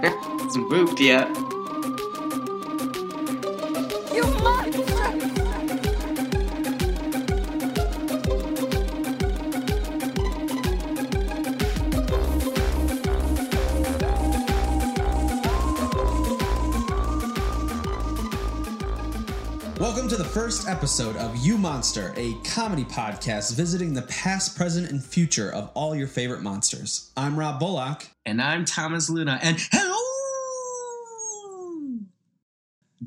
it's moved yet. You monster! Welcome to the first episode of You Monster, a comedy podcast visiting the past, present, and future of all your favorite monsters. I'm Rob Bullock. And I'm Thomas Luna. And hello!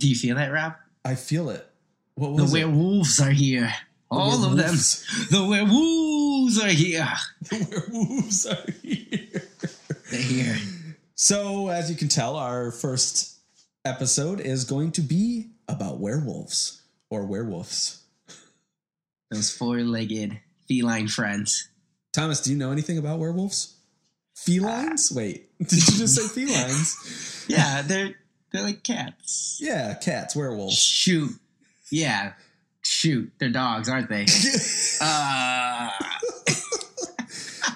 Do you feel that, Rob? I feel it. What The was it? werewolves are here. All of them. The werewolves are here. The werewolves are here. They're here. So, as you can tell, our first episode is going to be about werewolves or werewolves. Those four-legged feline friends. Thomas, do you know anything about werewolves? Uh, felines? Wait, did you just say felines? Yeah, they're they're like cats. Yeah, cats, werewolves. Shoot. Yeah. Shoot. They're dogs, aren't they? Uh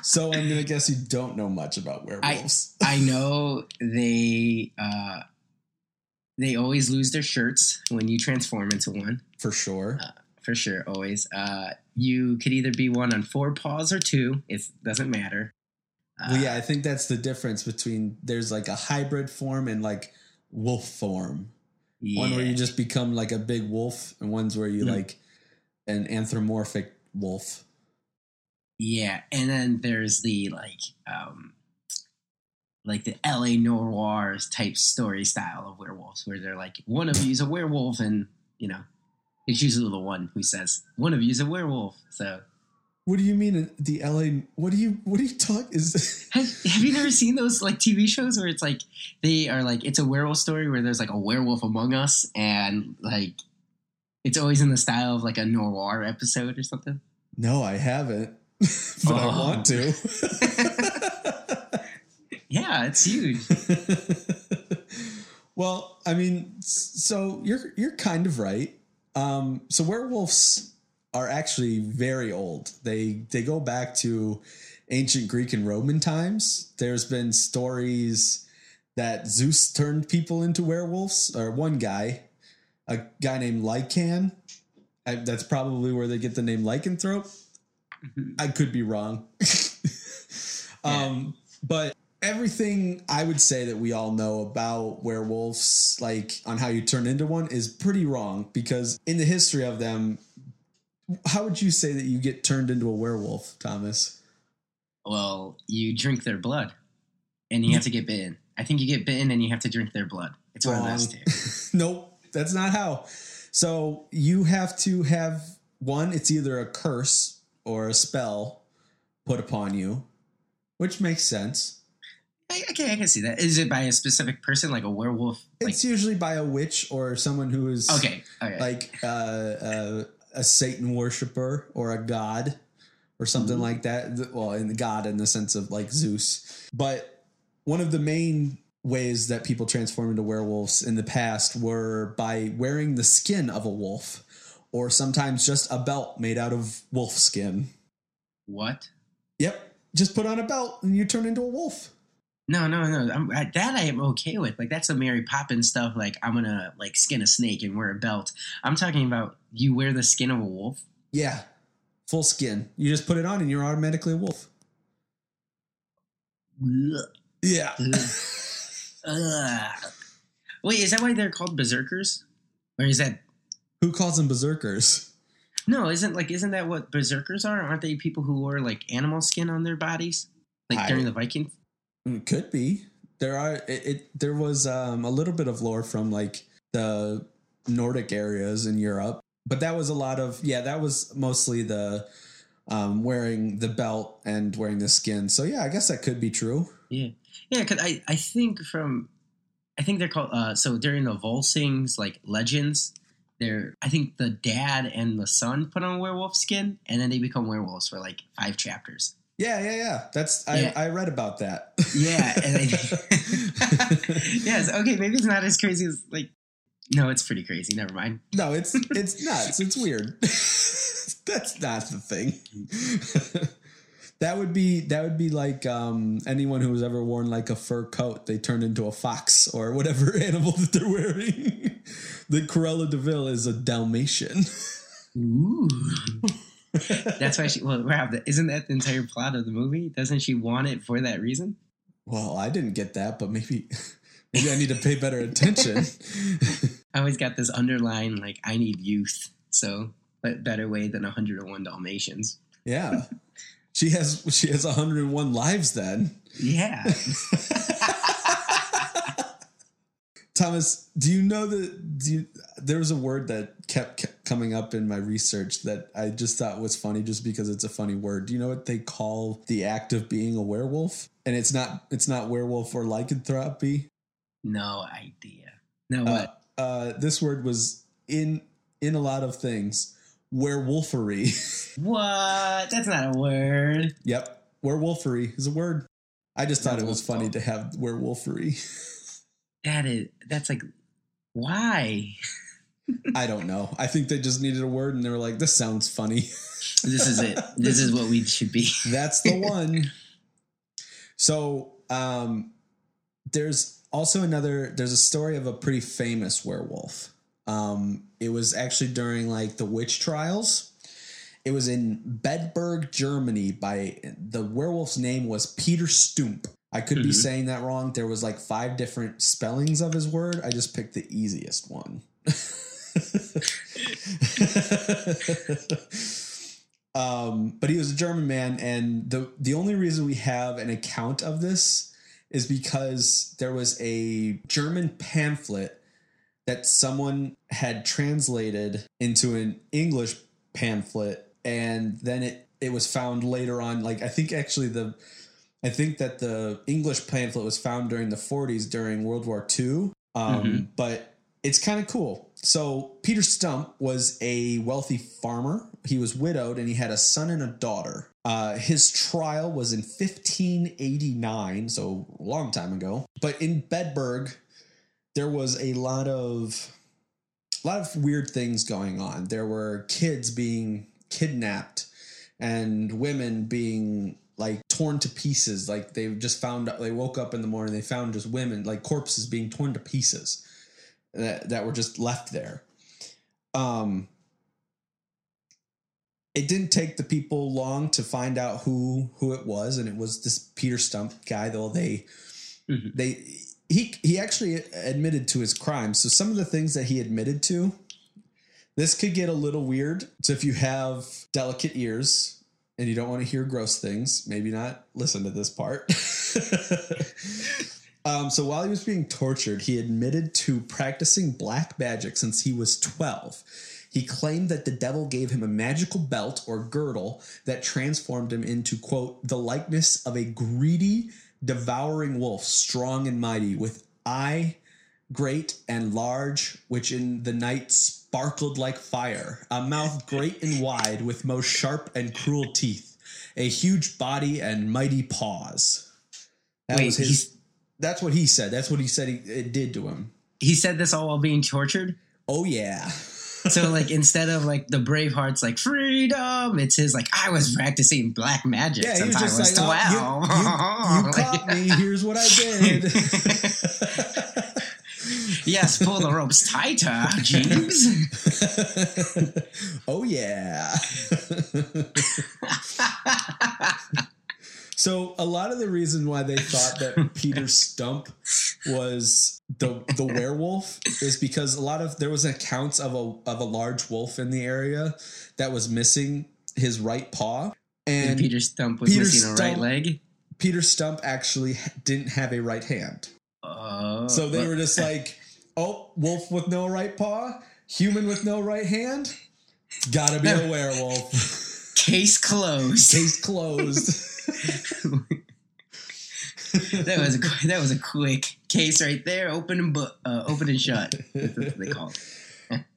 so I'm gonna guess you don't know much about werewolves. I know they uh they always lose their shirts when you transform into one. for sure. For sure, always. Uh you could either be one on four paws or two. It doesn't matter. Uh, well, yeah, I think that's the difference between there's like a hybrid form and like wolf form. One where you just become like a big wolf, and one's where you Mm. like an anthropomorphic wolf. Yeah, and then there's the like um like the LA noirs type story style of werewolves where they're like one of you's a werewolf and you know it's usually the one who says one of you's a werewolf. So What do you mean the LA? What do you what do you talk is? have, have you never seen those like TV shows where it's like they are like it's a werewolf story where there's like a werewolf among us and like it's always in the style of like a noir episode or something. no, I haven't, but I Oh. want to. Yeah, it's huge. well, I mean, so you're you're kind of right. Um, so werewolves are actually very old. They they go back to ancient Greek and Roman times. There's been stories that Zeus turned people into werewolves, or one guy, a guy named Lycan. I, that's probably where they get the name lycanthrope. I could be wrong. um, but everything I would say that we all know about werewolves, like on how you turn into one, is pretty wrong because in the history of them, how would you say that you get turned into a werewolf, Thomas? Well, you drink their blood, and you have to get bitten. I think you get bitten, and you have to drink their blood. It's one of those two. nope, that's not how. So you have to have one, it's either a curse or a spell put upon you, which makes sense. I, okay, I can see that. Is it by a specific person, like a werewolf? Like, It's usually by a witch or someone who is okay, okay. like uh, uh, a Satan worshiper or a god or something Mhm. like that. Well, in the god in the sense of like Zeus. But one of the main ways that people transformed into werewolves in the past were by wearing the skin of a wolf or sometimes just a belt made out of wolf skin. what? Yep. Just put on a belt and you turn into a wolf. No, no, no. I'm, I, that I am okay with. Like that's a Mary Poppins stuff. Like I'm gonna like skin a snake and wear a belt. I'm talking about you wear the skin of a wolf. Yeah. Full skin. You just put it on and you're automatically a wolf. Yeah. Ugh. Wait, is that why they're called berserkers? Or is that Who calls them berserkers? no? Isn't like isn't that what berserkers are? Aren't they people who wore like animal skin on their bodies, like I- during the Vikings? Could be. There are it, it there was um, a little bit of lore from like the Nordic areas in Europe, but that was a lot of yeah, that was mostly the um, wearing the belt and wearing the skin. So yeah, I guess that could be true. Yeah, yeah. Because I I think from I think they're called uh so during the Volsung's like legends. They're, I think the dad and the son put on werewolf skin, and then they become werewolves for like five chapters. Yeah, yeah, yeah. That's I, Yeah. I read about that. Yeah, I, yes. Okay, maybe it's not as crazy as like. No, it's pretty crazy. Never mind. no, it's it's nuts. It's weird. That's not the thing. That would be that would be like um, anyone who has ever worn like a fur coat. They turn into a fox or whatever animal that they're wearing. the Cruella de Vil is a Dalmatian. Ooh. That's why she. Well, Rob, isn't that the entire plot of the movie? Doesn't she want it for that reason? Well, I didn't get that, but maybe maybe I need to pay better attention. I always got this underlying like I need youth, so but better way than 101 Dalmatians. yeah, she has she has 101 lives then. Yeah. Thomas, do you know that do you, there was a word that kept, kept coming up in my research that I just thought was funny just because it's a funny word. Do you know what they call the act of being a werewolf? And it's not it's not werewolf or lycanthropy. no idea. No Uh, what? uh, this word was in in a lot of things. Werewolfery. what? That's not a word. yep, werewolfery is a word. I just thought it was funny to have werewolfery. That is. That's like. Why? I don't know. I think they just needed a word and they were like, "This sounds funny." This is it. This is what we should be. That's the one. so, um, there's also another. There's a story of a pretty famous werewolf. Um, it was actually during like the witch trials. It was in Bedburg, Germany. By the werewolf's name was Peter Stump. I could be Mhm. saying that wrong. There was like five different spellings of his word. I just picked the easiest one. um, but he was a German man, and the the only reason we have an account of this is because there was a German pamphlet that someone had translated into an English pamphlet, and then it it was found later on. Like I think actually the I think that the English pamphlet was found during the 40s during World War II. Um, Mhm. But it's kind of cool. So Peter Stump was a wealthy farmer. He was widowed and he had a son and a daughter. Uh, his trial was in 1589, so a long time ago. But in Bedburg, there was a lot of a lot of weird things going on. There were kids being kidnapped and women being like torn to pieces. Like they just found they woke up in the morning, they found just women like corpses being torn to pieces that that were just left there. Um, it didn't take the people long to find out who who it was, and it was this Peter Stump guy. Though they Mhm. they he he actually admitted to his crimes. So some of the things that he admitted to, this could get a little weird. So if you have delicate ears and you don't want to hear gross things, maybe not listen to this part. um, so while he was being tortured, he admitted to practicing black magic since he was 12. He claimed that the devil gave him a magical belt or girdle that transformed him into, quote, the likeness of a greedy, devouring wolf, strong and mighty, with eye great and large, which in the night sparkled like fire, a mouth great and wide, with most sharp and cruel teeth, a huge body and mighty paws. That Wait, was his. That's what he said. That's what he said he, it did to him. He said this all while being tortured. Oh yeah. So like instead of like the Braveheart's like freedom, it's his like I was practicing black magic Yeah, since I was like, twelve. oh, you, you, you caught me. Here's what I did. yes, pull the ropes tighter, James. oh yeah. So a lot of the reason why they thought that Peter Stump was the the werewolf is because a lot of there was accounts of a of a large wolf in the area that was missing his right paw. and And Peter Stump was Peter missing a right leg. Peter Stump actually didn't have a right hand. Oh, So they but- were just like, oh, wolf with no right paw, human with no right hand. Gotta be a werewolf. case closed. Case closed. that was a qu- that was a quick case right there. Open and bu- uh, open and shut. That's what they call it.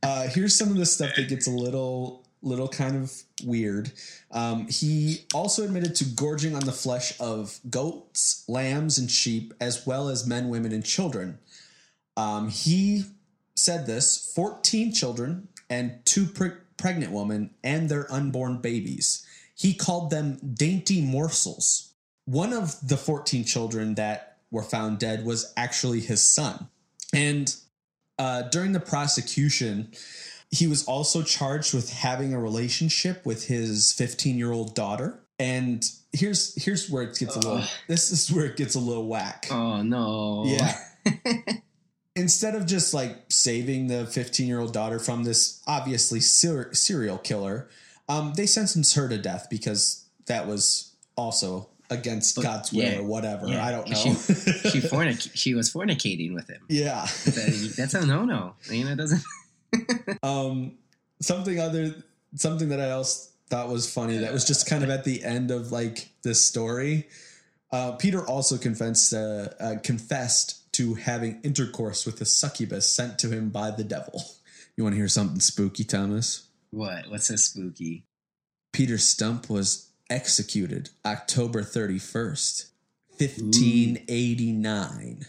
Uh, here's some of the stuff that gets a little, little kind of weird. Um, he also admitted to gorging on the flesh of goats, lambs, and sheep, as well as men, women, and children. Um, he said this 14 children and two pre- pregnant women and their unborn babies. He called them dainty morsels. One of the 14 children that were found dead was actually his son. And uh, during the prosecution, he was also charged with having a relationship with his 15 year old daughter. And here's here's where it gets a little. This is where it gets a little whack. Oh no. Yeah. Instead of just like saving the 15 year old daughter from this obviously ser- serial killer, um, they sentenced her to death because that was also against But, God's will yeah, or whatever. yeah, I don't know. she- she fornic- she was fornicating with him. yeah. That- That's a no no. You know, it doesn't. Um, something other, something that I else thought was funny that was just kind of at the end of like this story. Uh, Peter also confessed uh, uh, confessed to having intercourse with a succubus sent to him by the devil. You want to hear something spooky, Thomas? What? What's so spooky? Peter Stump was executed October 31st, 1589,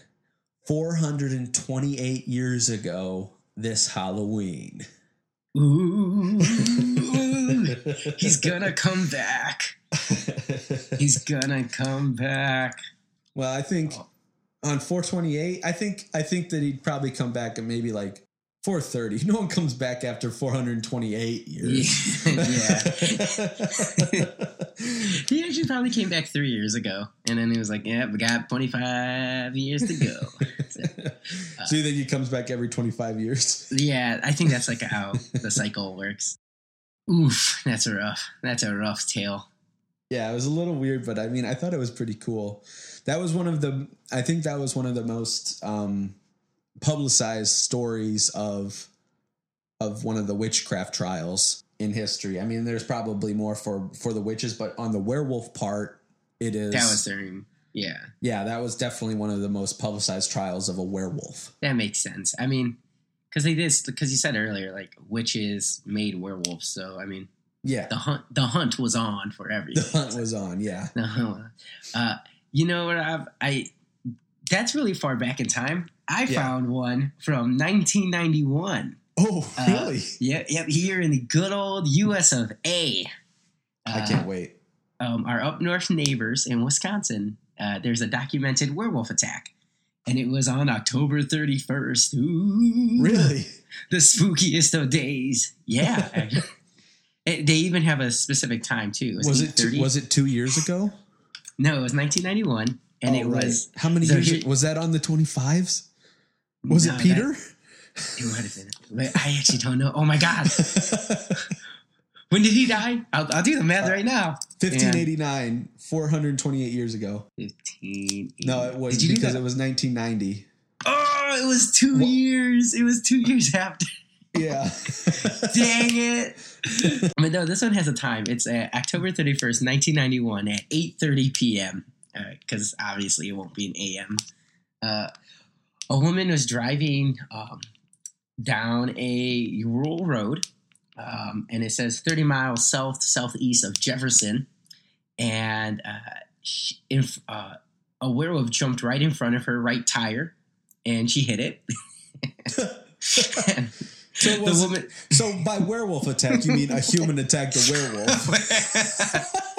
428 years ago this Halloween. Ooh, he's gonna come back. He's gonna come back. well, I think Oh. on 428, I think I think that he'd probably come back and maybe like 430. No one comes back after 428 years. Yeah. He actually probably came back three years ago, and then he was like, "Yeah, we got 25 years to go." so you think he comes back every 25 years? yeah, I think that's like how the cycle works. Oof, that's a rough. That's a rough tale. Yeah, it was a little weird, but I mean, I thought it was pretty cool. That was one of the, I think that was one of the most um, publicized stories of of one of the witchcraft trials in history. I mean, there's probably more for for the witches, but on the werewolf part, it is. That was during. Yeah, yeah, that was definitely one of the most publicized trials of a werewolf. that makes sense. I mean, because they did, because you said earlier, like witches made werewolves. So I mean, Yeah, the hunt, the hunt was on for everything. the hunt was on. Yeah, uh, you know what? I've, I that's really far back in time. I Yeah. found one from 1991. Oh, Uh, really? Yep, yep. Here in the good old U.S. of A. I Uh, can't wait. Um, our up north neighbors in Wisconsin. Uh, there's a documented werewolf attack, and it was on October 31st. Ooh, Really? the spookiest of days. Yeah. It- they even have a specific time too. Was it two, was it two years ago? No, it was 1991, and Oh, it right. was how many so years here- was that on the 25s? Was No, it that- Peter? It might have been. I actually don't know. Oh my god, when did he die? I'll, I'll do the math right now. 1589, 428 years ago. Fifteen. No, it was Did you do because it was 1990. Oh, it was two Wha- years. It was two years after. Yeah. Dang it! but no, this one has a time. It's uh, October thirty first, nineteen ninety one, at eight thirty p.m. Because obviously it won't be an a.m. Uh, a woman was driving um, down a rural road, um, and it says thirty miles south southeast of Jefferson, and uh, she, if, uh, a werewolf jumped right in front of her right tire, and she hit it. So was- woman. so by werewolf attack, you mean a human attacked a werewolf?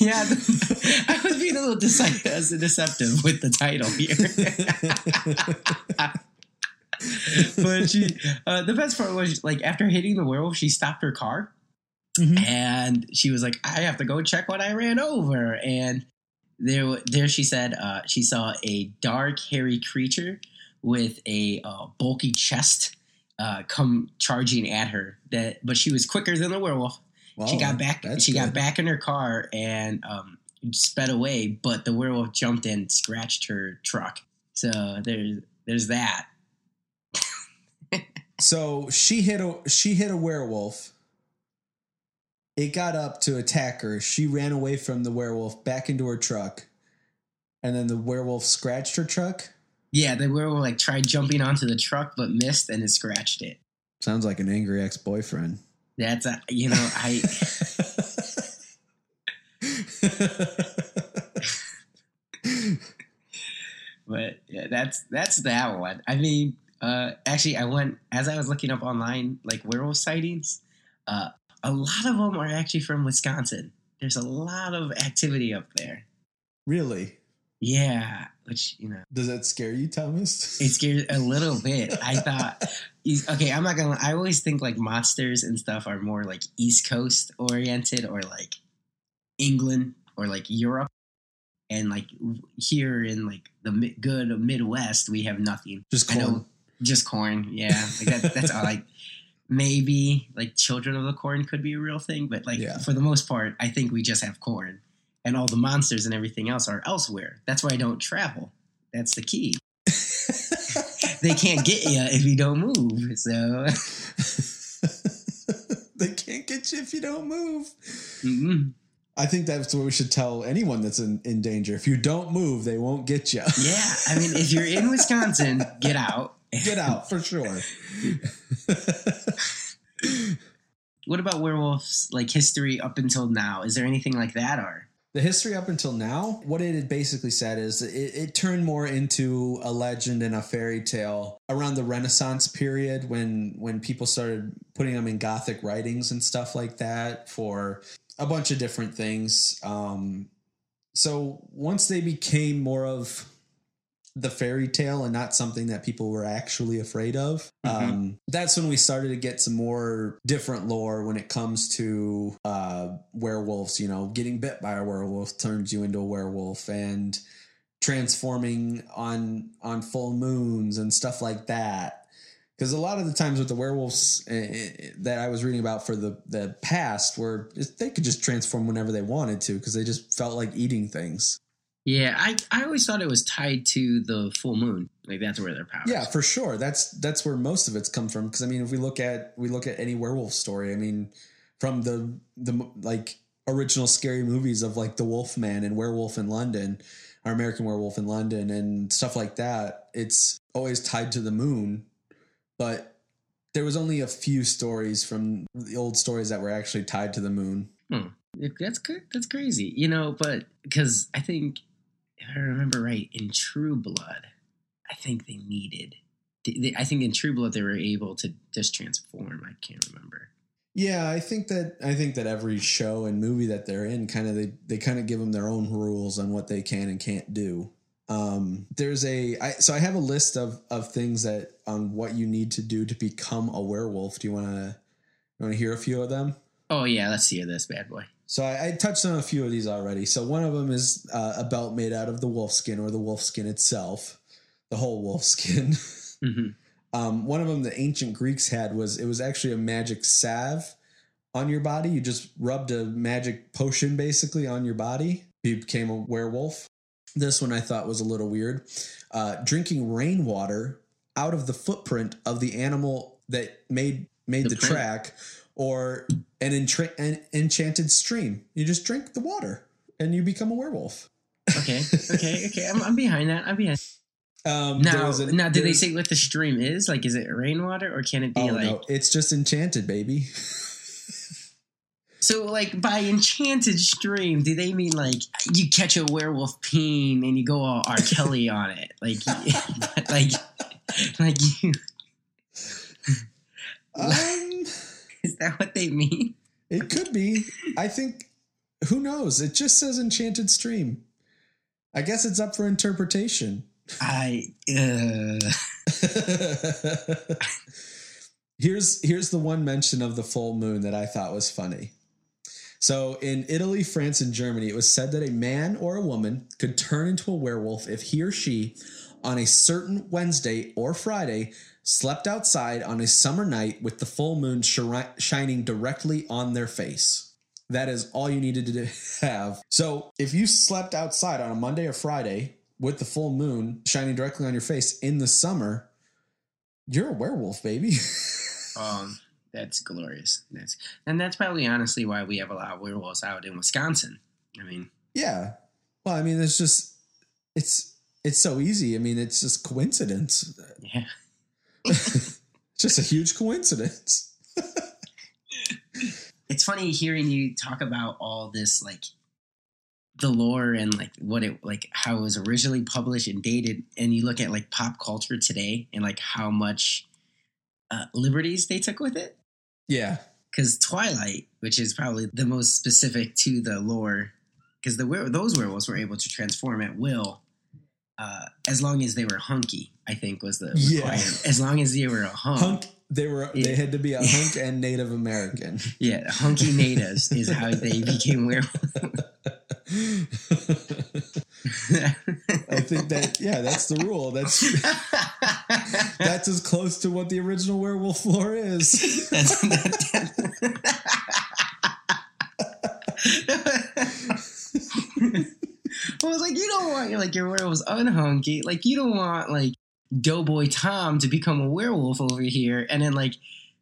yeah, I was being a little dece- deceptive with the title here. but she, uh, the best part was like after hitting the werewolf, she stopped her car Mhm. and she was like, "I have to go check what I ran over." And there, there she said uh, she saw a dark, hairy creature with a uh, bulky chest uh, come charging at her. That, but she was quicker than the werewolf she got back. She got back in her car and um, sped away. But the werewolf jumped and scratched her truck. So there's there's that. So she hit a she hit a werewolf. It got up to attack her. She ran away from the werewolf back into her truck. And then the werewolf scratched her truck. Yeah, the werewolf like tried jumping onto the truck but missed and it scratched it. Sounds like an angry ex-boyfriend. That's a you know I but yeah that's that's that one. I mean, uh, actually I went as I was looking up online like werewolf sightings. Uh, a lot of them are actually from Wisconsin. There's a lot of activity up there. Really? Yeah, which you know, Does that scare you, Thomas? it scares a little bit. I thought, okay, I'm not gonna. I always think like monsters and stuff are more like East Coast oriented or like England or like Europe, and like here in like the mi- good Midwest, we have nothing. Just I know, corn. just corn. Yeah, like that, that's all. Like maybe like children of the corn could be a real thing, but like Yeah. for the most part, I think we just have corn, and all the monsters and everything else are elsewhere. That's why I don't travel. That's the key. They can't get you if you don't move. So they can't get you if you don't move. mm, I think that's what we should tell anyone that's in, in danger. If you don't move, they won't get you. yeah, I mean, if you're in Wisconsin, get out. Get out for sure. What about werewolves? Like history up until now? Is there anything like that, or the history up until now, what it had basically said is it, it turned more into a legend and a fairy tale around the Renaissance period when when people started putting them in Gothic writings and stuff like that for a bunch of different things. Um, so once they became more of the fairy tale and not something that people were actually afraid of. Um, that's when we started to get some more different lore when it comes to uh, werewolves. You know, getting bit by a werewolf turns you into a werewolf, and transforming on on full moons and stuff like that. Because a lot of the times with the werewolves uh, that I was reading about for the the past, were they could just transform whenever they wanted to because they just felt like eating things. Yeah? I I always thought it was tied to the full moon. Like that's where their powers. Yeah, for sure. That's that's where most of it's come from. Because I mean, if we look at we look at any werewolf story, I mean, from the the like original scary movies of like the Wolfman and Werewolf in London, or American Werewolf in London, and stuff like that, it's always tied to the moon. But there was only a few stories from the old stories that were actually tied to the moon. Hmm. That's good. That's crazy. You know, but because I think if I remember right, in True Blood, I think they needed. They, I think in True Blood they were able to just transform. I can't remember. Yeah, I think that I think that every show and movie that they're in kind of they they kind of give them their own rules on what they can and can't do. Um, there's a I, so I have a list of of things that on what you need to do to become a werewolf. Do you want to want to hear a few of them? Oh yeah, let's hear this bad boy. So I, I touched on a few of these already. So one of them is uh, a belt made out of the wolf skin or the wolf skin itself, the whole wolf skin. hmm Um, one of them the ancient Greeks had was it was actually a magic salve on your body. You just rubbed a magic potion basically on your body. You became a werewolf. This one I thought was a little weird. Uh, drinking rainwater out of the footprint of the animal that made made The the, track, or an, entra- an enchanted stream. You just drink the water and you become a werewolf. Okay, okay, okay. I'm, I'm behind that. I'm behind. Um, Now, a- now, did they say what the stream is? Like, is it rainwater or can it be Oh like? no, it's just enchanted, baby. So, like, by enchanted stream, do they mean like you catch a werewolf peen and you go all R. Kelly on it? Like, like, like you? Um, Is that what they mean? it could be. I think. Who knows? It just says enchanted stream. I guess it's up for interpretation. I. Uh, here's here's the one mention of the full moon that I thought was funny. So in Italy, France, and Germany, it was said that a man or a woman could turn into a werewolf if he or she, on a certain Wednesday or Friday, slept outside on a summer night with the full moon shri- shining directly on their face. That is all you needed to have. So if you slept outside on a Monday or Friday with the full moon shining directly on your face in the summer, you're a werewolf, baby. um, that's glorious. That's and that's probably honestly why we have a lot of werewolves out in Wisconsin. I mean, yeah. Well, I mean, it's just it's it's so easy. I mean, it's just coincidence. yeah. Just a huge coincidence. it's funny hearing you talk about all this like the lore and like what it like how it was originally published and dated and you look at like pop culture today and like how much uh, liberties they took with it Yeah. because Twilight, which is probably the most specific to the lore, because the those werewolves were able to transform at will, uh, as long as they were hunky. I think was the Yeah. As long as they were a hunk. Hunk. They were. Yeah. They had to be a hunk and Native American. Yeah, hunky natives is how they became werewolves. I think that. Yeah, that's the rule. That's that's as close to what the original werewolf lore is. That's, that, well, it's like you don't want like your werewolves unhunky. Like you don't want like Doughboy Tom to become a werewolf over here, and then like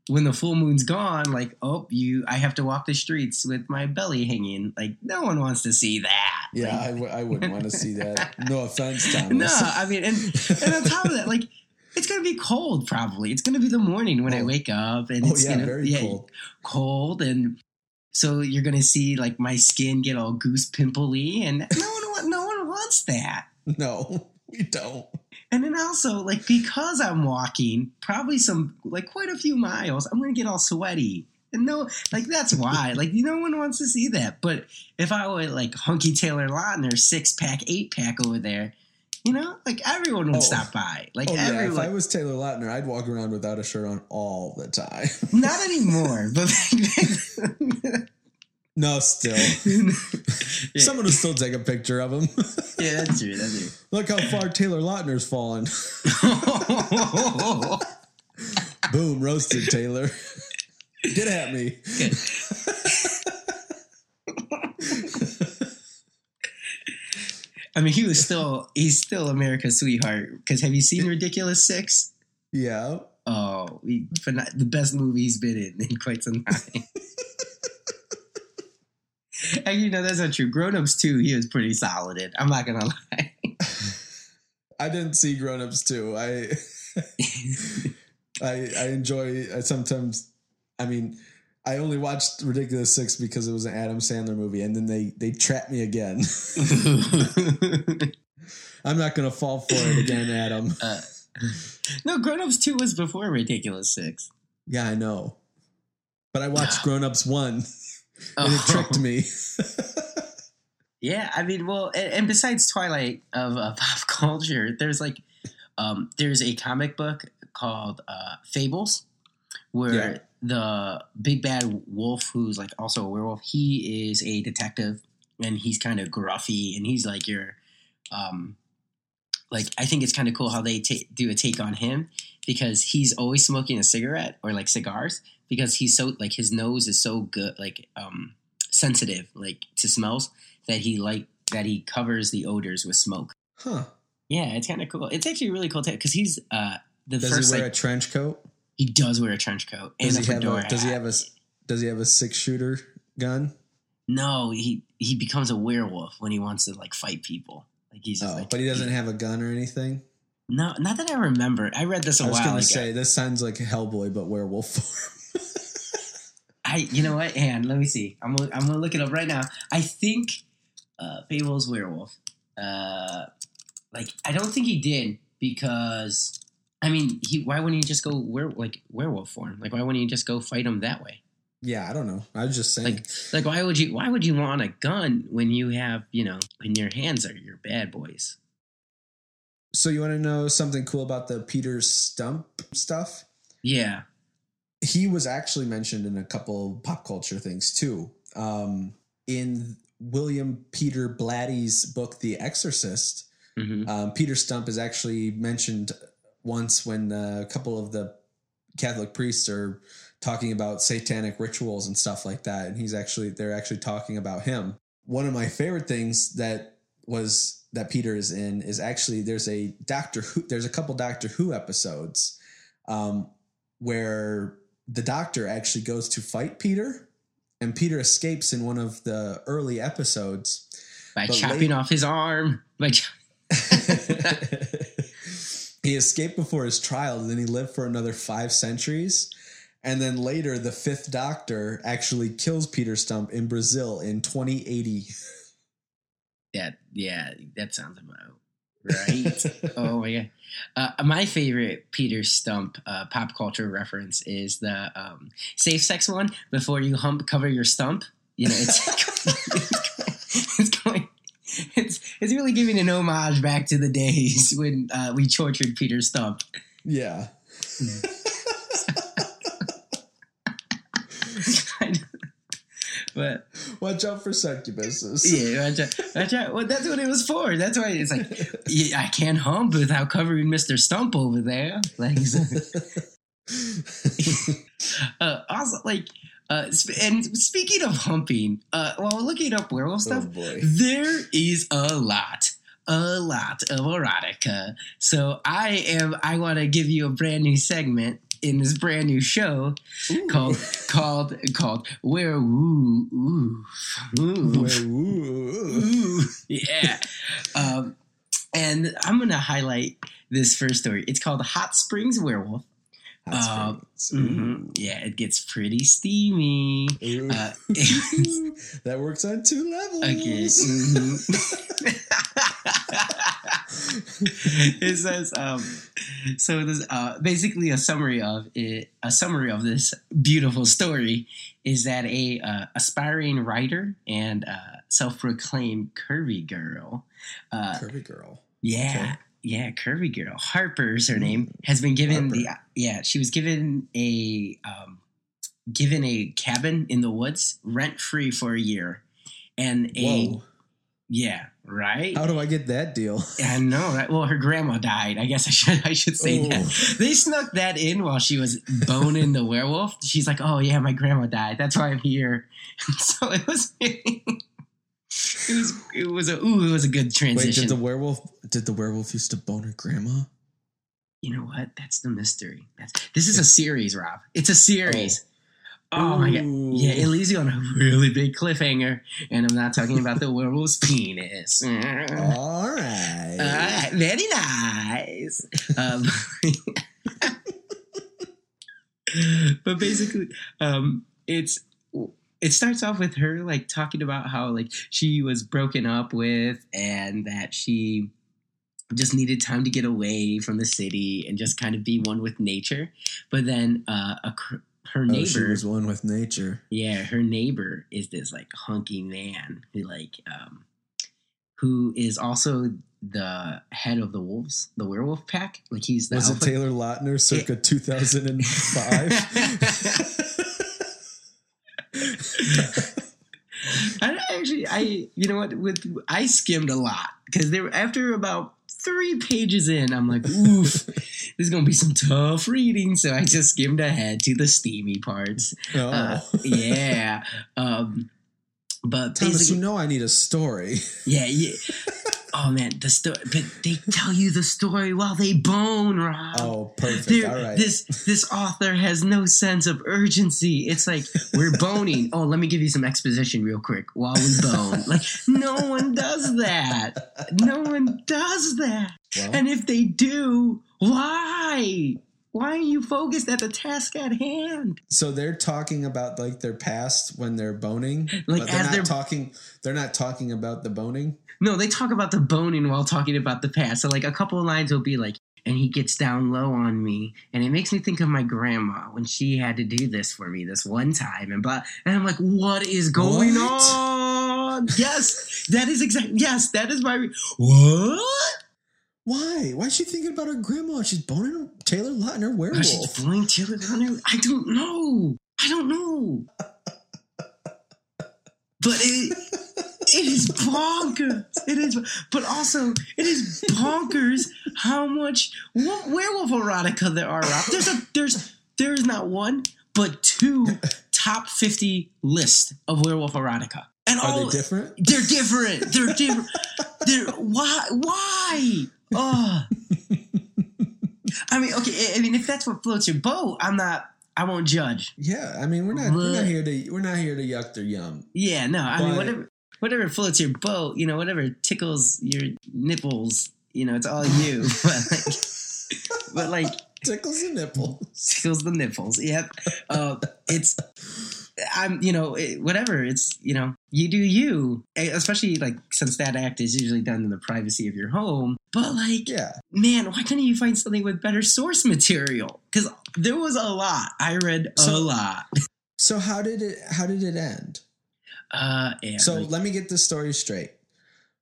when the full moon's gone, like oh you, I have to walk the streets with my belly hanging. Like no one wants to see that. Yeah, I, w- I wouldn't want to see that. No offense, Thomas. no, I mean, and and on top of that, like. It's gonna be cold, probably. It's gonna be the morning when I Oh. wake up, and oh it's yeah, gonna very yeah, cold. cold and so you're gonna see like my skin get all goose pimply and no one wa- no one wants that No, we don't. and then also like because i'm walking probably some like quite a few miles i'm gonna get all sweaty and no like that's why like no one wants to see that but if i were like hunky taylor lautner six pack eight pack over there you know like everyone would Oh. stop by like Oh yeah, if I was Taylor Lautner, I'd walk around without a shirt on all the time. not anymore but no, still, Yeah. someone will still take a picture of him. yeah that's true that's true Look how far Taylor Lautner's fallen. Boom, roasted Taylor. Get at me. I mean, he was still he's still America's sweetheart. Because have you seen Ridiculous Six? Yeah. Oh, phen- the best movie he's been in in quite some time. Actually, no, that's not true. Grown Ups Two, he was pretty solid in. I'm not gonna lie. I didn't see Grown Ups too. I I I enjoy I sometimes I mean I only watched Ridiculous Six because it was an Adam Sandler movie and then they they trapped me again. I'm not gonna fall for it again, Adam. uh, no, Grown Ups Two was before Ridiculous Six. Yeah, I know. But I watched Grown Ups one and it Oh. tricked me. Yeah, I mean, well, and, and besides Twilight of uh, pop culture, there's like, um, there's a comic book called uh, Fables, where Yeah. the big bad wolf, who's like also a werewolf, he is a detective, and he's kind of gruffy, and he's like your, um, like I think it's kind of cool how they ta- do a take on him because he's always smoking a cigarette or like cigars because he's so like his nose is so good like um sensitive like to smells that he like that he covers the odors with smoke. Huh. Yeah, it's kind of cool. It's actually really cool because he's uh the Does first he wear like a trench coat? he does wear a trench coat and Does he have a does he have a does he have a six shooter gun? No, he he becomes a werewolf when he wants to like fight people. Like he's just Oh, like but he doesn't have a gun or anything. No, not that I remember. I read this a I was while gonna ago. say this sounds like Hellboy, but werewolf form. I, you know what? And let me see. I'm gonna, I'm gonna look it up right now. I think uh, Fable's werewolf. Uh, like I don't think he did because I mean, he. Why wouldn't he just go were like werewolf form? Like why wouldn't he just go fight him that way? yeah, I don't know. I was just saying. Like like why would you? Why would you want a gun when you have you know in your hands are your bad boys? so you want to know something cool about the Peter Stump stuff? Yeah. He was actually mentioned in a couple pop culture things too. Um, in William Peter Blatty's book, The Exorcist, hmm um, Peter Stump is actually mentioned once when uh, a couple of the Catholic priests are talking about satanic rituals and stuff like that, and he's actually they're actually talking about him. One of my favorite things that was that Peter is in is actually there's a Doctor Who there's a couple Doctor Who episodes um, where the Doctor actually goes to fight Peter, and Peter escapes in one of the early episodes. By But chopping late- off his arm. By ch- he escaped before his trial, and then he lived for another five centuries. And then later, the fifth doctor actually kills Peter Stump in Brazil in 2080. that yeah, that sounds about right? oh my god. Uh, my favorite Peter Stump uh, pop culture reference is the um, safe sex one. Before you hump, cover your stump. You know, it's it's going. It's it's really giving an homage back to the days when uh, we tortured Peter Stump. Yeah. But Watch out for succubuses. yeah, watch out, watch out. Well, that's what it was for. That's why it's like yeah, I can't hump without covering Mister Stump over there. Like, uh, also like. Uh, sp- and speaking of humping, uh, while looking up werewolf Oh stuff, boy. there is a lot, a lot of erotica. So I am. I want to give you a brand new segment in this brand new show Ooh. called called called Where Woo Ooh Ooh Ooh. Ooh Yeah. Um, and I'm gonna highlight this first story. It's called Hot Springs Werewolf. Springs. Mhm. Yeah, it gets pretty steamy. Uh, that works on two levels. Okay. mhm. it says um, so. This uh, basically a summary of it. A summary of this beautiful story is that a uh, aspiring writer and uh, self-proclaimed curvy girl. Uh, Curvy girl. yeah. Okay. Yeah, curvy girl. Harper's her name. Has been given the yeah. She was given a um, given a cabin in the woods, rent free for a year, and a Whoa. yeah, right. How do I get that deal? I know, right? Well, her grandma died. I guess I should I should say Oh. that. They snuck that in while she was boning the werewolf. She's like, "Oh yeah, my grandma died. That's why I'm here." so it was, it was, it was a ooh, it was a good Wait, transition. did the werewolf did the werewolf used to bone her grandma? you know what? That's the mystery. That's this is a series, Rob. It's a series. Oh, my god. Yeah, it leaves you on a really big cliffhanger, and I'm not talking about the werewolf's penis. All right. All right, very nice. Um, but basically, um, it's it starts off with her like talking about how like she was broken up with and that she just needed time to get away from the city and just kind of be one with nature. But then uh, a, her Oh, she neighbor, was one with nature. yeah, her neighbor is this like hunky man who like um who is also the head of the wolves, the werewolf pack. Like he's the Was it Taylor Lautner circa 2005? I actually, I you know what? With I skimmed a lot because there after about three pages in, I'm like, oof, this is gonna be some tough reading. So I just skimmed ahead to the steamy parts. oh. Uh, yeah, um, but Thomas, you know I need a story. yeah, yeah. Oh man, the story, but they tell you the story while they bone, Rob. Oh, perfect. There- All right. This this author has no sense of urgency. It's like we're boning. Oh, let me give you some exposition real quick while we bone. Like no one does that. No one does that. Well, And if they do, why? Why are you focused at the task at hand? so they're talking about like their past when they're boning, Like, but they're not they're- talking. They're not talking about the boning. No, they talk about the boning while talking about the past. So like a couple of lines will be like, and he gets down low on me, and it makes me think of my grandma when she had to do this for me this one time, and blah. And I'm like, what is going What? on? Yes, that is exactly. Yes, that is my. Re- what? Why? Why is she thinking about her grandma? She's boning Taylor Lautner Why is she werewolf. flying to the runner? I don't know. I don't know. But it it is bonkers. It is, but also it is bonkers how much what werewolf erotica there are. Rob. There's a there's there's not one but two top fifty list of werewolf erotica, and Are all they different? they're different. They're different. They're why why? Oh. I mean, okay. I mean, if that's what floats your boat, I'm not. I won't judge. Yeah, I mean we're not we're not here to we're not here to yuck their yum. Yeah, no. I mean, whatever, whatever floats your boat. You know, whatever tickles your nipples. You know, it's all you. but like, but like Tickles the nipple. tickles the nipples. Yep. Uh, it's I'm, you know, it- whatever. It's, you know, you do you, especially like since that act is usually done in the privacy of your home. But like, Yeah. man, why couldn't you find something with better source material? Because there was a lot. I read a So- lot. So how did it how did it end? Uh, yeah, So like- let me get this story straight.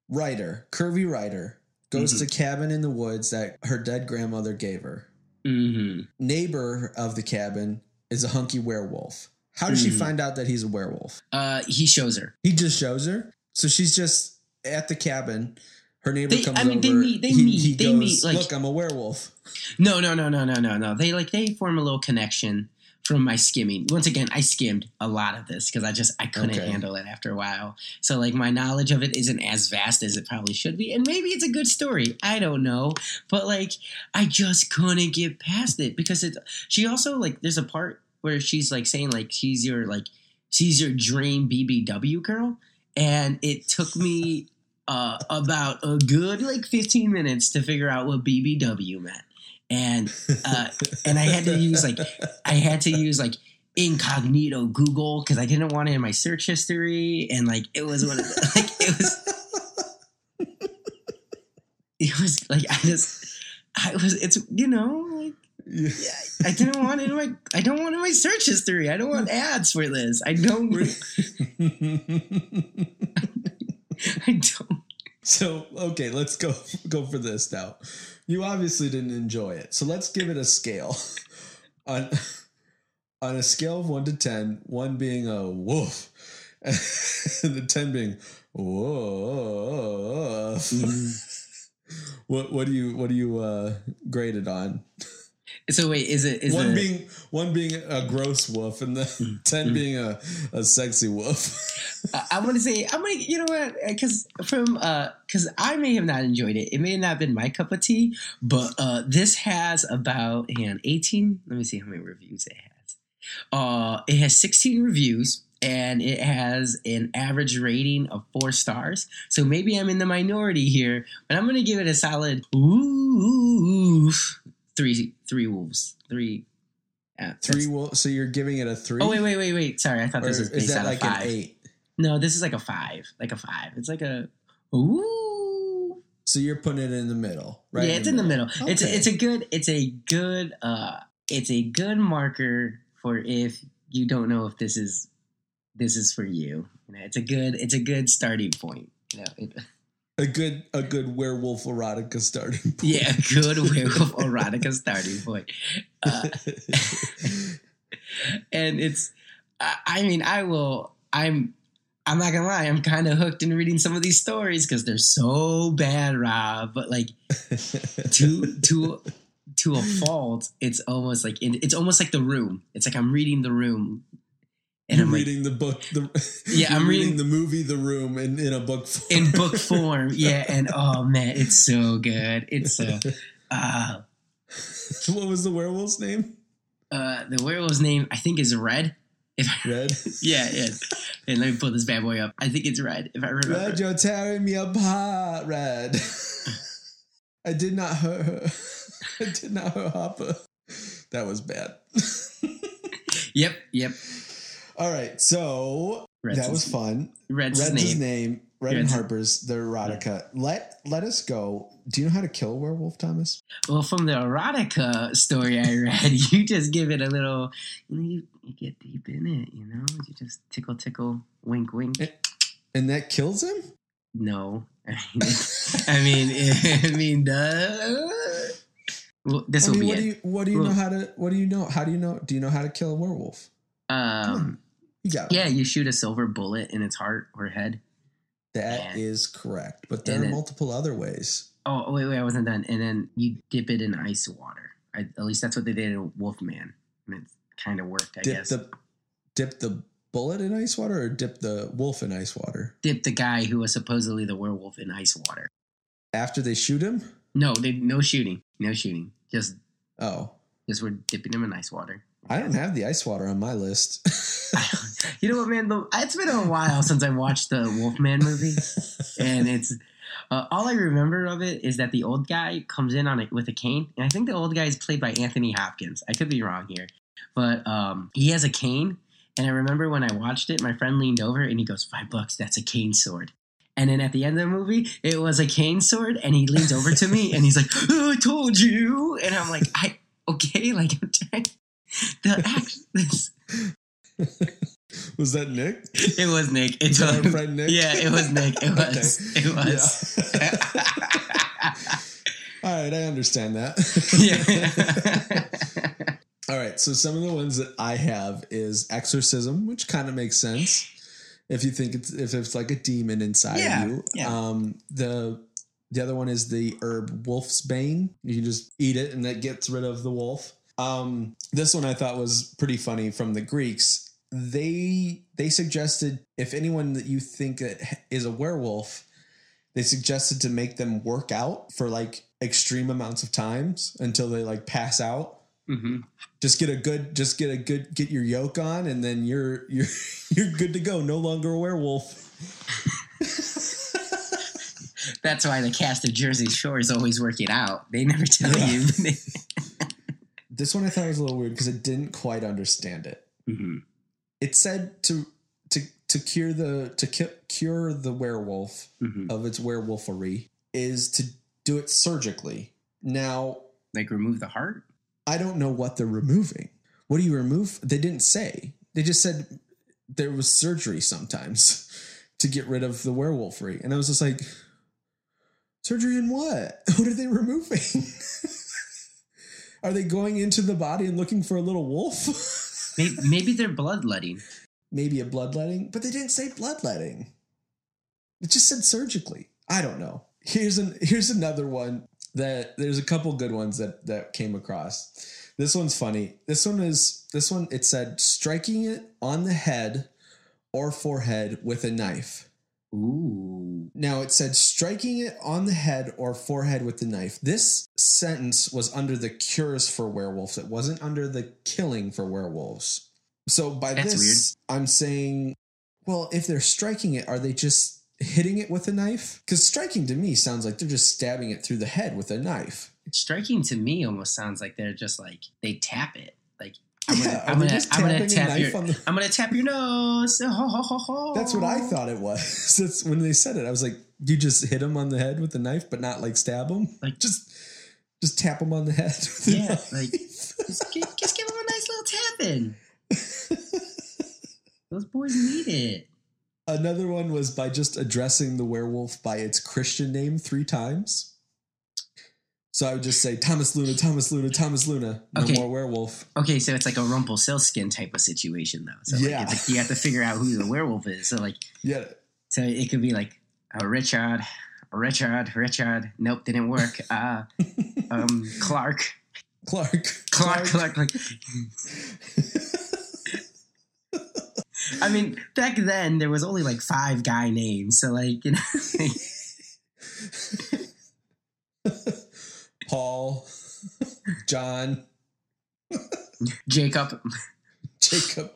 Writer, curvy Ryder, goes Mhm. to cabin in the woods that her dead grandmother gave her. mhm. Neighbor of the cabin is a hunky werewolf. How does she Mhm. find out that he's a werewolf? uh, he shows her. He just shows her. So she's just at the cabin. Her neighbor They- comes I mean, they meet- they he, meet- he they goes, meet, like- Look, I'm a werewolf. No, no, no, no, no, no, no. They like they form a little connection from my skimming. Once again, I skimmed a lot of this because I just I couldn't Okay. handle it after a while. So like my knowledge of it isn't as vast as it probably should be, and maybe it's a good story. I don't know, but like I just couldn't get past it because it. She also like there's a part where she's like saying like she's your like she's your dream BBW girl, and it took me. Uh, about a good like 15 minutes to figure out what BBW meant and uh, and I had to use like I had to use like incognito Google because I didn't want it in my search history, and like it was one of the, like it was it was like I just I was it's you know like Yeah. I didn't want it in my I don't want in my search history. I don't want ads for this. I don't I don't. so okay, let's go go for this now. You obviously didn't enjoy it, so let's give it a scale. on on a scale of one to ten, one being a woof, and the ten being woof. what what do you what do you uh, grade it on? So wait, is it is one it, being one being a gross wolf and the ten being a, a sexy wolf? I- I'm gonna say I'm gonna you know what because from uh because I may have not enjoyed it. It may not have been my cup of tea, but uh this has about and 18. Let me see how many reviews it has. Uh, it has 16 reviews and it has an average rating of four stars. So maybe I'm in the minority here, but I'm gonna give it a solid ooh three three wolves three. Uh, Three wolf. So you're giving it a three. Oh wait, wait, wait, wait! Sorry, I thought Or this was is based that out like of five. an eight? No, this is like a five. Like a five. It's like a ooh. So you're putting it in the middle, right? yeah, it's in the middle. It's a, it's a good it's a good uh it's a good marker for if you don't know if this is this is for you. You know, it's a good it's a good starting point. You know, it, a good a good werewolf erotica starting point. yeah, a good werewolf erotica starting point. Uh, and it's I, I mean i will i'm i'm not gonna lie i'm kind of hooked in reading some of these stories because they're so bad rob but like to to to a fault it's almost like it's almost like the room it's like i'm reading the room and You're i'm like reading the book. The, Yeah, I'm reading, reading- the movie The Room in, in a book form. in book form yeah and oh man it's so good it's uh uh, what was the werewolf's name? uh the werewolf's name i think is red if I, Red. yeah yeah and let me pull this bad boy up i think it's red if i remember Red, you're tearing me apart, Red. I did not hurt her. I did not hurt Hopper. That was bad. Yep, yep. All right, so Red's that was fun. Red's, Red's name. name. Red and Harper's the erotica. Let let us go. Do you know how to kill a werewolf, Thomas? Well, from the erotica story I read, you just give it a little, you know, you, you get deep in it, you know? You just tickle, tickle, wink, wink. Eh. And that kills him? No. I mean, I mean, I mean, duh. Well, this I will mean, be what it. do you what do you Well- know how to what do you know how do you know do you know how to kill a werewolf? um, It. yeah, you shoot a silver bullet in its heart or head. That Yeah. is correct. But there are then- multiple other ways. Oh, oh, wait, wait, I wasn't done. And then you dip it in ice water. I, at least that's what they did in Wolfman. And it kind of worked, I Dip guess. the dip the bullet in ice water or dip the wolf in ice water? dip the guy who was supposedly the werewolf in ice water. After they shoot him? No, they no shooting, no shooting. Just Oh. just we're dipping him in ice water. I don't have the ice water on my list. you know what, man? It's been a while since I watched the Wolfman movie, and it's uh, all I remember of it is that the old guy comes in on it with a cane, and I think the old guy is played by Anthony Hopkins. I could be wrong here, but um, he has a cane, And I remember when I watched it, my friend leaned over and he goes, Five bucks, that's a cane sword. And then at the end of the movie, it was a cane sword, and he leans over to me and he's like, oh, I told you. And I'm like, I okay, like I'm trying the act this Was that Nick? it was Nick. It Is that our friend Nick? Yeah, it was Nick. It was. It was. All right, I understand that. yeah. All right, so some of the ones that I have is exorcism, which kind of makes sense if you think it's if it's like a demon inside Yeah, of you. yeah. Um, the the other one is the herb wolf's bane. You can just eat it and that gets rid of the wolf. Um, this one I thought was pretty funny from the Greeks. They they suggested if anyone that you think that is a werewolf, they suggested to make them work out for like extreme amounts of times until they like pass out hmm just get a good just get a good get your yoke on and then you're you're you're good to go no longer a werewolf That's why the cast of Jersey Shore is always working out. They never tell Yeah. you. this one i thought was a little weird because i didn't quite understand it hmm it said to to to cure the to cu- cure the werewolf hmm of its werewolfery is to do it surgically. Now Like remove the heart. i don't know what they're removing. What do you remove? They didn't say. They just said there was surgery sometimes to get rid of the werewolfery. And i was just like surgery in what? What are they removing? Are they going into the body and looking for a little wolf Maybe, maybe they're bloodletting. maybe a bloodletting? But they didn't say bloodletting. It just said surgically. I don't know. Here's an here's another one that there's a couple good ones that that came across. This one's funny. This one is this one it said striking it on the head or forehead with a knife Ooh. now it said striking it on the head or forehead with the knife. This sentence was under the cures for werewolves. It wasn't under the killing for werewolves. So by That's this, I'm saying, well, if they're striking it, are they just hitting it with a knife? Because striking to me sounds like they're just stabbing it through the head with a knife. Striking to me almost sounds like they're just like they tap it. Like I'm gonna, Yeah, I'm gonna, I'm gonna tap your, the- I'm gonna tap your nose. Ho, ho, ho. That's what I thought it was. That's when they said it. I was like, you just hit him on the head with a knife, but not like stab him. Like- just, just tap him on the head. Yeah, knife. like just, just give him a nice little tapping. Those boys need it. Another one was by just addressing the werewolf by its Christian name three times. So I would just say Thomas Luna, Thomas Luna, Thomas Luna. No Okay. more werewolf. Okay, so it's like a Rumpelstiltskin type of situation, though. So Yeah. like, it's like you have to figure out who the werewolf is. So like, Yeah. so it could be like uh, Richard, Richard, Richard. Nope, didn't work. Uh, um, Clark, Clark. Clark, Clark, Clark. I mean, back then there was only like five guy names, so like you know, Paul. John. Jacob, Jacob.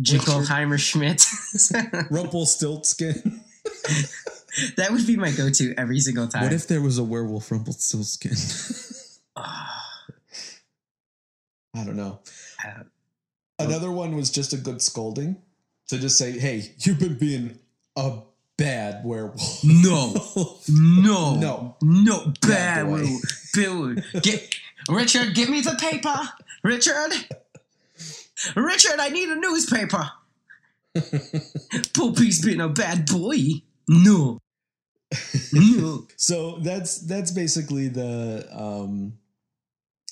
Jingleheimer Schmidt. Rumpelstiltskin. that would be my go-to every single time. What if there was a werewolf Rumpelstiltskin? I don't know. uh, Another one was just a good scolding. To just say, hey, you've been being a bad werewolf. no, no, No. no, bad. Will. Bill, get Richard. Give me the paper, Richard. Richard, I need a newspaper. Poppy's been a bad boy. No, no. so that's that's basically the um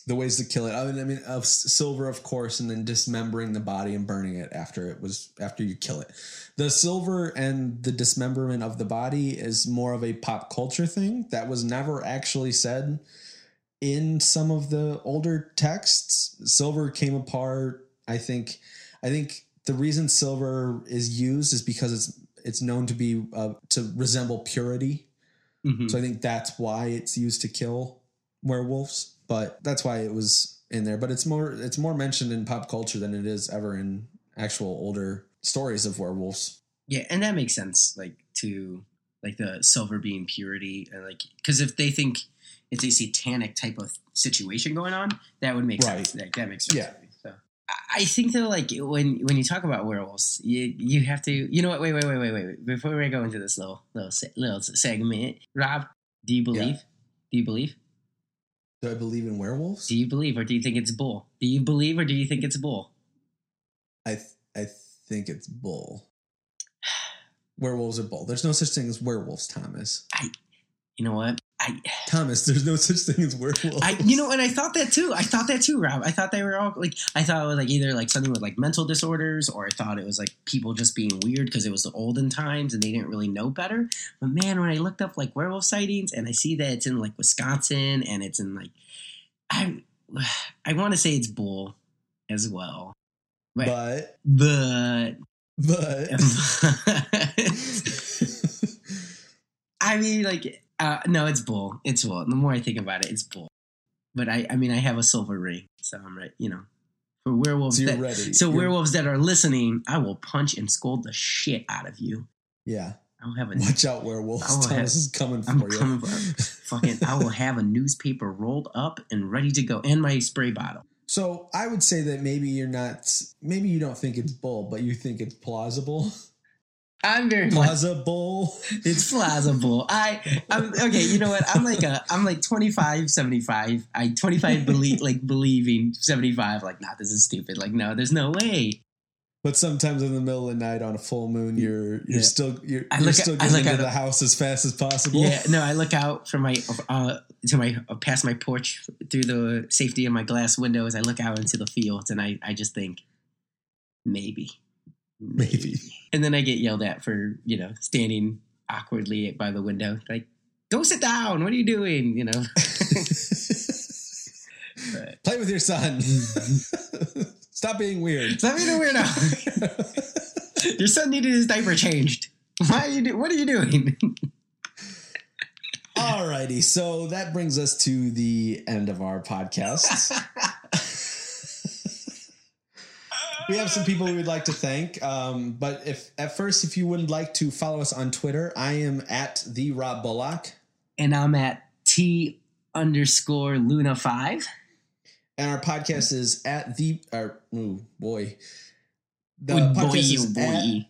the ways to kill it. I mean, I mean, of silver, of course, and then dismembering the body and burning it after it was after you kill it. The silver and the dismemberment of the body is more of a pop culture thing that was never actually said in some of the older texts. Silver came apart. I think. I think the reason silver is used is because it's it's known to be uh, to resemble purity. Mhm. So I think that's why it's used to kill werewolves. But that's why it was in there. But it's more it's more mentioned in pop culture than it is ever in actual older stories of werewolves. Yeah, and that makes sense. Like to like the silver being purity, and like because if they think it's a satanic type of situation going on, that would make Right. sense. Like, that makes sense. Yeah. So I think though, like when when you talk about werewolves, you you have to. You know what? Wait, wait, wait, wait, wait. wait. Before we go into this little little little segment, Rob, do you believe? Yeah. Do you believe? Do I believe in werewolves? Do you believe, or do you think it's bull? Do you believe, or do you think it's bull? I th- I think it's bull. Werewolves are bull. There's no such thing as werewolves, Thomas. You know what? I Thomas, there's no such thing as werewolves. I, you know, and I thought that too. I thought that too, Rob. I thought they were all like, I thought it was like either like something with like mental disorders, or I thought it was like people just being weird because it was the olden times and they didn't really know better. But man, when I looked up like werewolf sightings and I see that it's in like Wisconsin and it's in like, I, I want to say it's bull as well, but but but but I mean, like, uh, no, it's bull. It's bull. The more I think about it, it's bull. But I, I mean, I have a silver ring, so I'm right. You know, for werewolves. so that, ready. so You're- werewolves that are listening, I will punch and scold the shit out of you. Yeah. I will have a. Watch out, werewolves. Will Thomas is coming for I'm you. coming for fucking. I will have a newspaper rolled up and ready to go, and my spray bottle. So I would say that maybe you're not. Maybe you don't think it's bull, but you think it's plausible. I'm very. Plausible. It's plausible. I, I'm okay. You know what? I'm like a, I'm like 25, 75. I 25 believe, like believing 75. Like, nah, this is stupid. Like, no, there's no way. But sometimes in the middle of the night on a full moon, you're you're Yeah. still you're, I you're still getting look into at the house as fast as possible. Yeah, no, I look out from my, uh, to my, uh, past my porch through the safety of my glass windows. I look out into the fields and I, I just think, maybe, Maybe. And then I get yelled at for, you know, standing awkwardly by the window. Like, go sit down. What are you doing? You know? But- Play with your son. Stop being weird. Stop being a weirdo. Your son needed his diaper changed. Why are you do- What are you doing? Alrighty, so that brings us to the end of our podcast. We have some people we would like to thank, um, but if at first, if you wouldn't like to follow us on Twitter, I am at the Rob Bullock, and I'm at T underscore Luna five. and our podcast is at the. Or, oh boy, the podcast boy, is boy.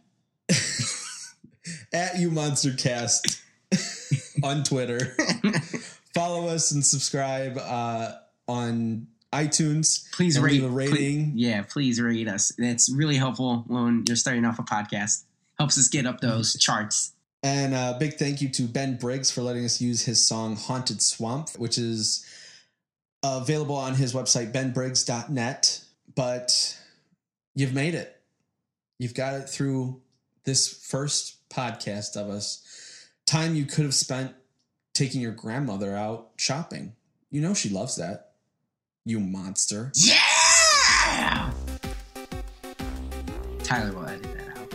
at, at you monster cast on Twitter. Follow us and subscribe uh, on iTunes. Please rate leave a rating. yeah, please rate us. That's really helpful when you're starting off a podcast. Helps us get up those charts. And a big thank you to Ben Briggs for letting us use his song Haunted Swamp, which is available on his website, benbriggs.net. But you've made it. You've got it through this first podcast of us. Time you could have spent taking your grandmother out shopping. You know she loves that. You monster. Yeah. Tyler will edit that out.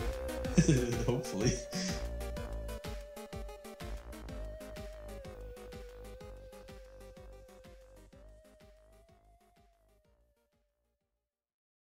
Hopefully.